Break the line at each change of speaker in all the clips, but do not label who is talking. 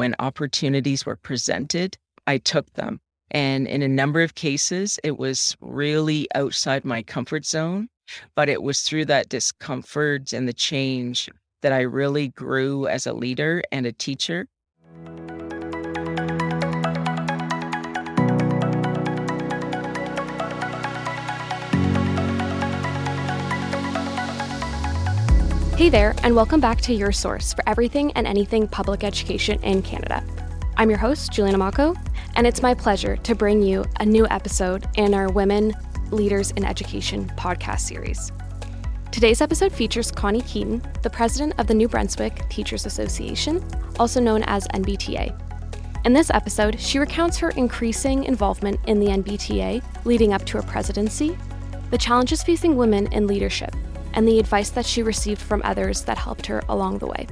when opportunities were presented, I took them. And in a number of cases, it was really outside my comfort zone, but it was through that discomfort and the change that I really grew as a leader and a teacher.
Hey there, and welcome back to your source for everything and anything public education in Canada. I'm your host, Julieanna Mawko, and it's my pleasure to bring you a new episode in our Women Leaders in Education podcast series. Today's episode features Connie Keating, the president of the New Brunswick Teachers Association, also known as NBTA. In this episode, she recounts her increasing involvement in the NBTA leading up to her presidency, the challenges facing women in leadership, and the advice that she received from others that helped her along the way.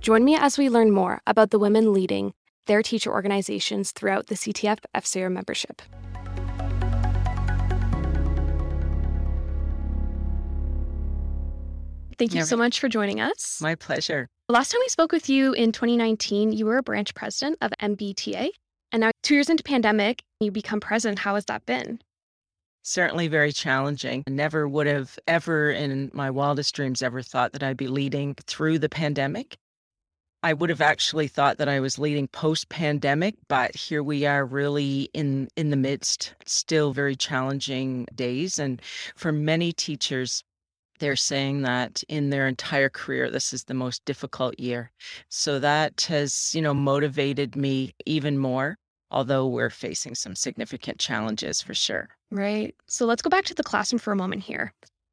Join me as we learn more about the women leading their teacher organizations throughout the CTF FCE membership. Thank you so much for joining us.
My pleasure.
Last time we spoke with you in 2019, you were a branch president of NBTA. And now, two years into pandemic, you become president. How has that been?
Certainly very challenging. I never would have ever in my wildest dreams ever thought that I'd be leading through the pandemic. I would have actually thought that I was leading post pandemic, but here we are really in in the midst, still very challenging days and for many teachers they're saying that in their entire career this is the most difficult year. So that has, you know, motivated me even more although we're facing some significant challenges for sure.
Right. So let's go back to the classroom for a moment here.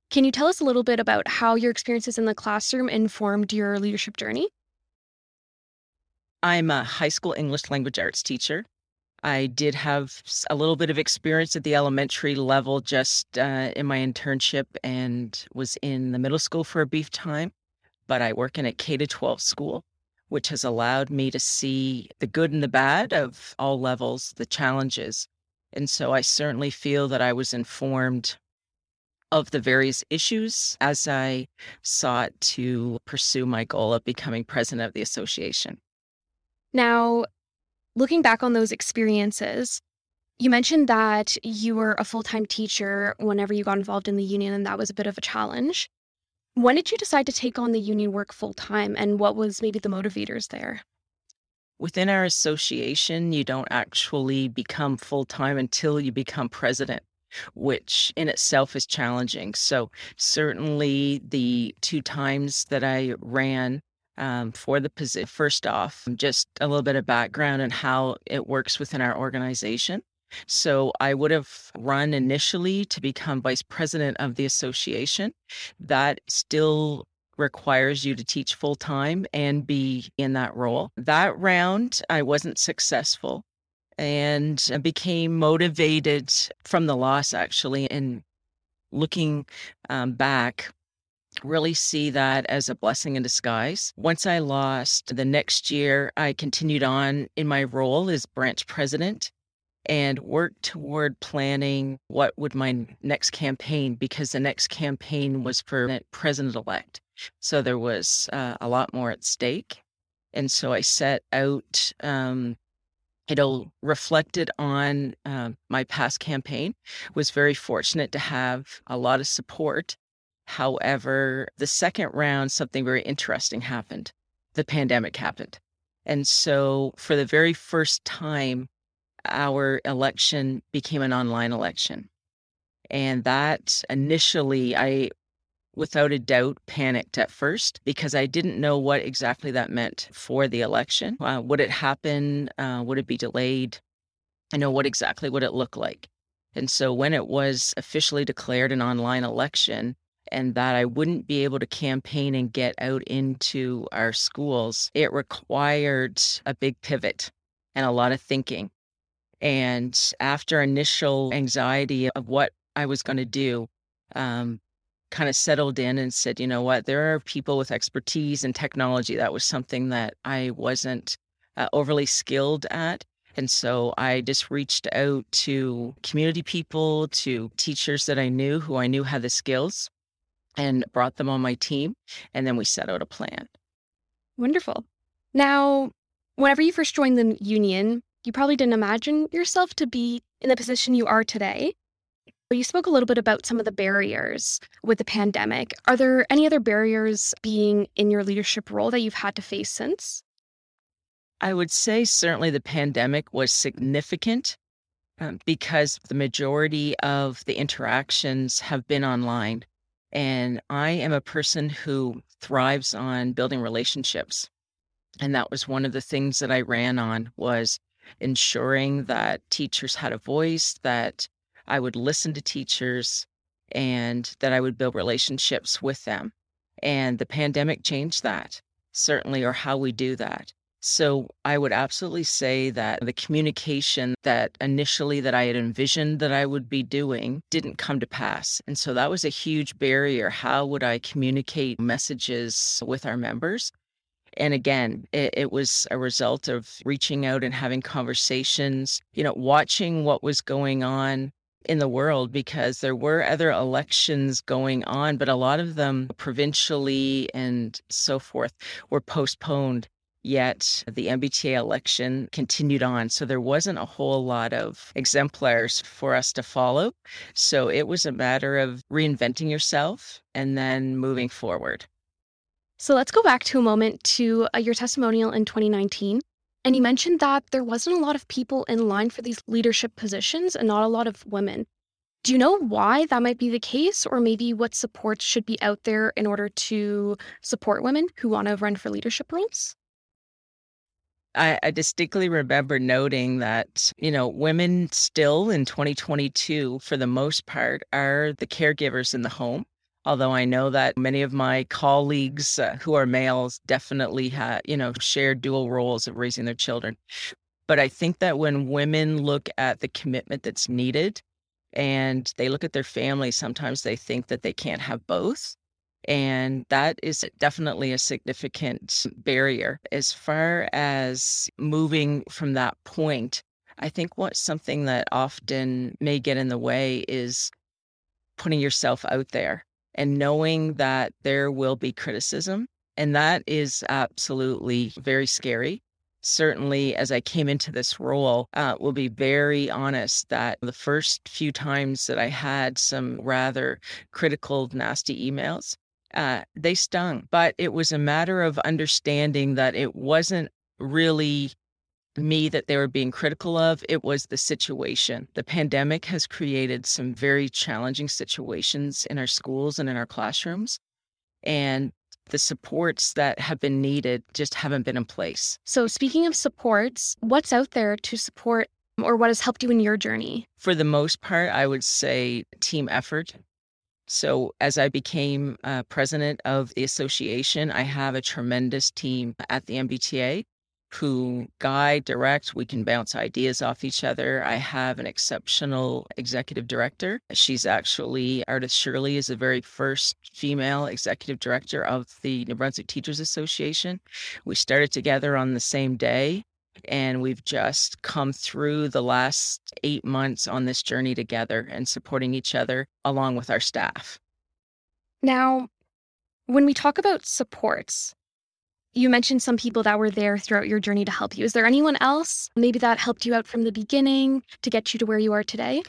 Can you tell us a little bit about how your experiences in the classroom informed your leadership journey?
I'm a high school English language arts teacher. I did have a little bit of experience at the elementary level just uh, in my internship and was in the middle school for a brief time, but I work in a K to 12 school which has allowed me to see the good and the bad of all levels, the challenges. And so I certainly feel that I was informed of the various issues as I sought to pursue my goal of becoming president of the association.
Now, looking back on those experiences, you mentioned that you were a full time teacher whenever you got involved in the union, and that was a bit of a challenge. When did you decide to take on the union work full time and what was maybe the motivators there?
Within our association, you don't actually become full time until you become president, which in itself is challenging. So, certainly, the two times that I ran um, for the position, first off, just a little bit of background on how it works within our organization. So I would have run initially to become vice president of the association. That still requires you to teach full time and be in that role. That round, I wasn't successful and became motivated from the loss, actually. And looking um, back, really see that as a blessing in disguise. Once I lost, the next year, I continued on in my role as branch president and work toward planning what would my next campaign because the next campaign was for president elect. So there was uh, a lot more at stake. And so i set out um, you know reflected on uh, my past campaign was very fortunate to have a lot of support. However the second round something very interesting happened. The pandemic happened. And so for the very first time our election became an online election. And that initially, I, without a doubt, panicked at first because I didn't know what exactly that meant for the election. Uh, would it happen? Uh, would it be delayed? I know what exactly would it look like. And so when it was officially declared an online election, and that I wouldn't be able to campaign and get out into our schools, it required a big pivot and a lot of thinking. And after initial anxiety of what I was going to do, um, kind of settled in and said, you know what, there are people with expertise in technology. That was something that I wasn't uh, overly skilled at. And so I just reached out to community people, to teachers that I knew who I knew had the skills and brought them on my team. And then we set out a plan.
Wonderful. Now, Whenever you first joined the union, you probably didn't imagine yourself to be in the position you are today. You spoke a little bit about some of the barriers with the pandemic. Are there any other barriers being in your leadership role that you've had to face since?
I would say certainly the pandemic was significant um, because the majority of the interactions have been online. And I am a person who thrives on building relationships. And that was one of the things that I ran on was ensuring that teachers had a voice, that I would listen to teachers and that I would build relationships with them. And the pandemic changed that, certainly, or how we do that. So I would absolutely say that the communication that initially that I had envisioned that I would be doing didn't come to pass. And so that was a huge barrier. How would I communicate messages with our members? And again, it, it, was a result of reaching out and having conversations, you know, watching what was going on in the world because there were other elections going on, but a lot of them provincially and so forth were postponed. Yet the NBTA election continued on. So there wasn't a whole lot of exemplars for us to follow. So it was a matter of reinventing yourself and then moving forward.
So let's go back to a moment to uh, your testimonial in 2019. And you mentioned that there wasn't a lot of people in line for these leadership positions and not a lot of women. Do you know why that might be the case, or maybe what supports should be out there in order to support women who want to run for leadership roles?
I, I, distinctly remember noting that, you know, women still in 2022, for the most part, are the caregivers in the home although I know that many of my colleagues uh, who are males definitely have, you know, share dual roles of raising their children. But I think that when women look at the commitment that's needed and they look at their family, sometimes they think that they can't have both. And that is definitely a significant barrier. As far as moving from that point, I think what something that often may get in the way is putting yourself out there and knowing that there will be criticism. And that is absolutely very scary. Certainly, as I came into this role, uh, will be very honest that the first few times that I had some rather critical, nasty emails, uh, they stung. But it was a matter of understanding that it wasn't really me that they were being critical of, it was the situation. The pandemic has created some very challenging situations in our schools and in our classrooms. And the supports that have been needed just haven't been in place.
So, speaking of supports, what's out there to support or what has helped you in your journey?
For the most part, I would say team effort. So, as I became uh, president of the association, I have a tremendous team at the NBTA who guide, direct. We can bounce ideas off each other. I have an exceptional executive director. She's actually, Ardith Shirley is the very first female executive director of the New Brunswick Teachers Association. We started together on the same day. And we've just come through the last eight months on this journey together and supporting each other along with our staff.
Now, when we talk about supports, you mentioned some people that were there throughout your journey to help you. Is there anyone else maybe that helped you out from the beginning to get you to where you are today?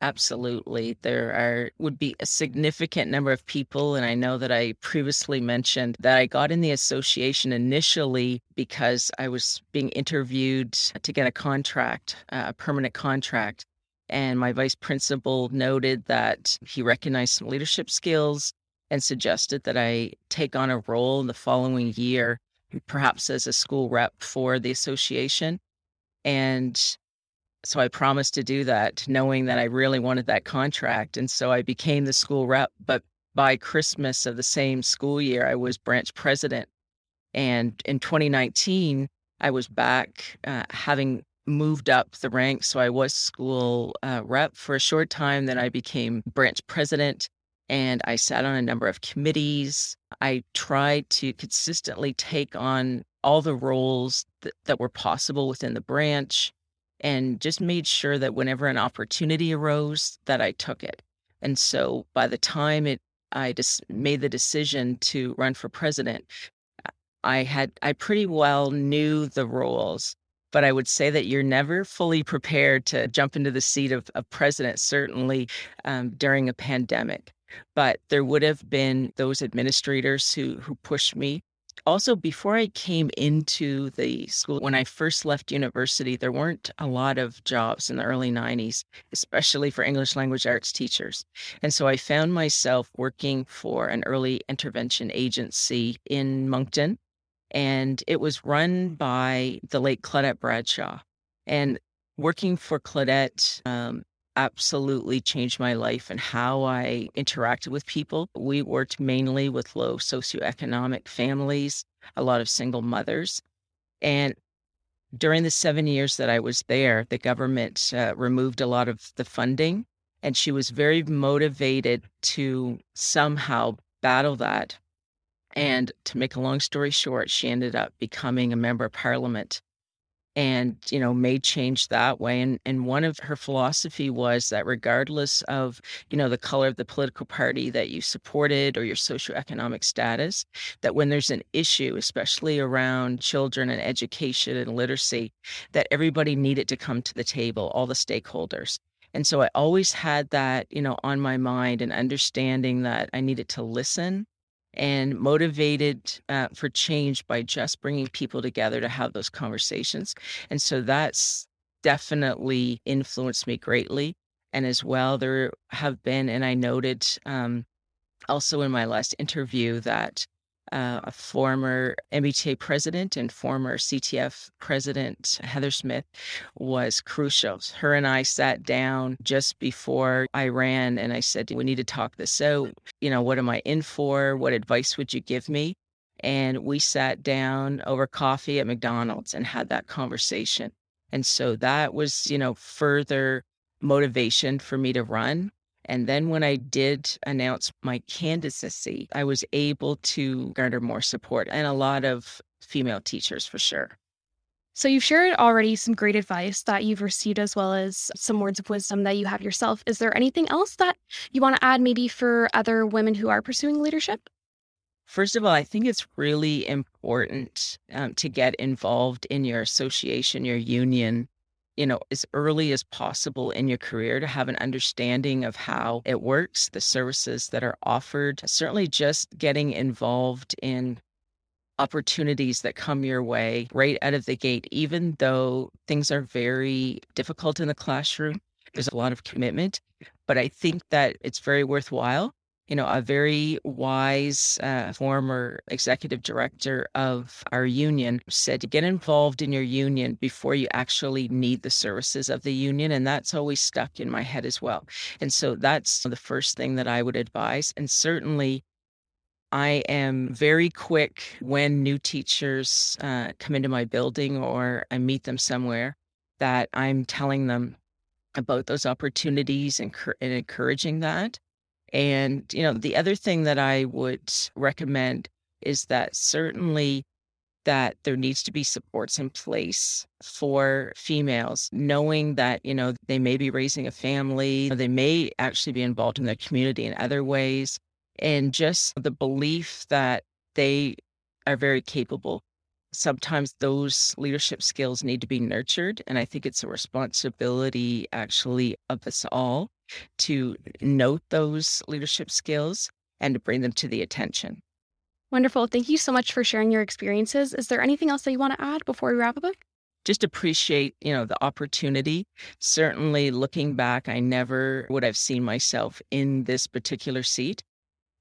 Absolutely. There are would be a significant number of people and I know that I previously mentioned that I got in the association initially because I was being interviewed to get a contract, a permanent contract. And my vice principal noted that he recognized some leadership skills and suggested that I take on a role in the following year, perhaps as a school rep for the association. And so I promised to do that, knowing that I really wanted that contract. And so I became the school rep. But by Christmas of the same school year, I was branch president. And in 2019, I was back uh, having moved up the ranks. So I was school uh, rep for a short time. Then I became branch president and I sat on a number of committees. I tried to consistently take on all the roles that, that were possible within the branch and just made sure that whenever an opportunity arose that I took it. And so by the time it I just made the decision to run for president, I had, I pretty well knew the roles, but I would say that you're never fully prepared to jump into the seat of, of president, certainly um, during a pandemic. But there would have been those administrators who, who pushed me. Also before i came into the school when i first left university there weren't a lot of jobs in the early 90s especially for english language arts teachers. And so i found myself working for an early intervention agency in moncton and it was run by the late claudette bradshaw. And working for claudette um, absolutely changed my life and how I interacted with people. We worked mainly with low socioeconomic families, a lot of single mothers. And during the seven years that I was there, the government uh, removed a lot of the funding. And she was very motivated to somehow battle that. And to make a long story short, she ended up becoming a member of parliament and you know made change that way and and one of her philosophy was that regardless of you know the color of the political party that you supported or your socioeconomic status that when there's an issue especially around children and education and literacy that everybody needed to come to the table all the stakeholders. And so i always had that you know on my mind and understanding that i needed to listen and motivated uh, for change by just bringing people together to have those conversations. And so that's definitely influenced me greatly. And as well, there have been, and I noted um, also in my last interview that uh, a former NBTA president and former CTF president, Heather Smith, was crucial. Her and I sat down just before I ran and I said, We need to talk this out. You know, what am I in for? What advice would you give me? And we sat down over coffee at McDonald's and had that conversation. And so that was, you know, further motivation for me to run. And then when I did announce my candidacy, I was able to garner more support and a lot of female teachers for sure.
So, you've shared already some great advice that you've received, as well as some words of wisdom that you have yourself. Is there anything else that you want to add, maybe for other women who are pursuing leadership?
First of all, I think it's really important um, to get involved in your association, your union, you know, as early as possible in your career to have an understanding of how it works, the services that are offered. Certainly, just getting involved in opportunities that come your way right out of the gate, even though things are very difficult in the classroom. There's a lot of commitment, but I think that it's very worthwhile you know, a very wise uh, former executive director of our union said get involved in your union before you actually need the services of the union. And that's always stuck in my head as well. And so that's the first thing that I would advise. And certainly, I am very quick when new teachers uh, come into my building or I meet them somewhere that I'm telling them about those opportunities and, and encouraging that. And, you know, the other thing that I would recommend is that certainly that there needs to be supports in place for females, knowing that, you know, they may be raising a family, they may actually be involved in their community in other ways, and just the belief that they are very capable. Sometimes those leadership skills need to be nurtured. And I think it's a responsibility actually of us all to mm-hmm. note those leadership skills and to bring them to the attention.
Wonderful. Thank you so much for sharing your experiences. Is there anything else that you want to add before we wrap up?
Just appreciate, you know, the opportunity. Certainly looking back, I never would have seen myself in this particular seat.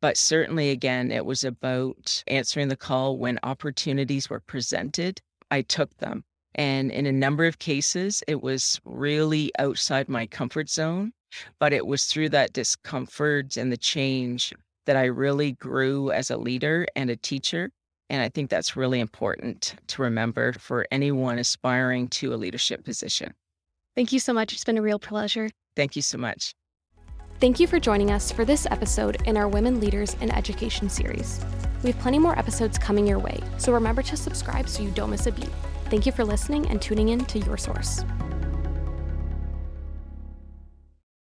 But certainly, again, it was about answering the call when opportunities were presented. I took them. And in a number of cases, it was really outside my comfort zone. But it was through that discomfort and the change that I really grew as a leader and a teacher. And I think that's really important to remember for anyone aspiring to a leadership position.
Thank you so much. It's been a real pleasure.
Thank you so much.
Thank you for joining us for this episode in our Women Leaders in Education series. We have plenty more episodes coming your way, so remember to subscribe so you don't miss a beat. Thank you for listening and tuning in to Your Source.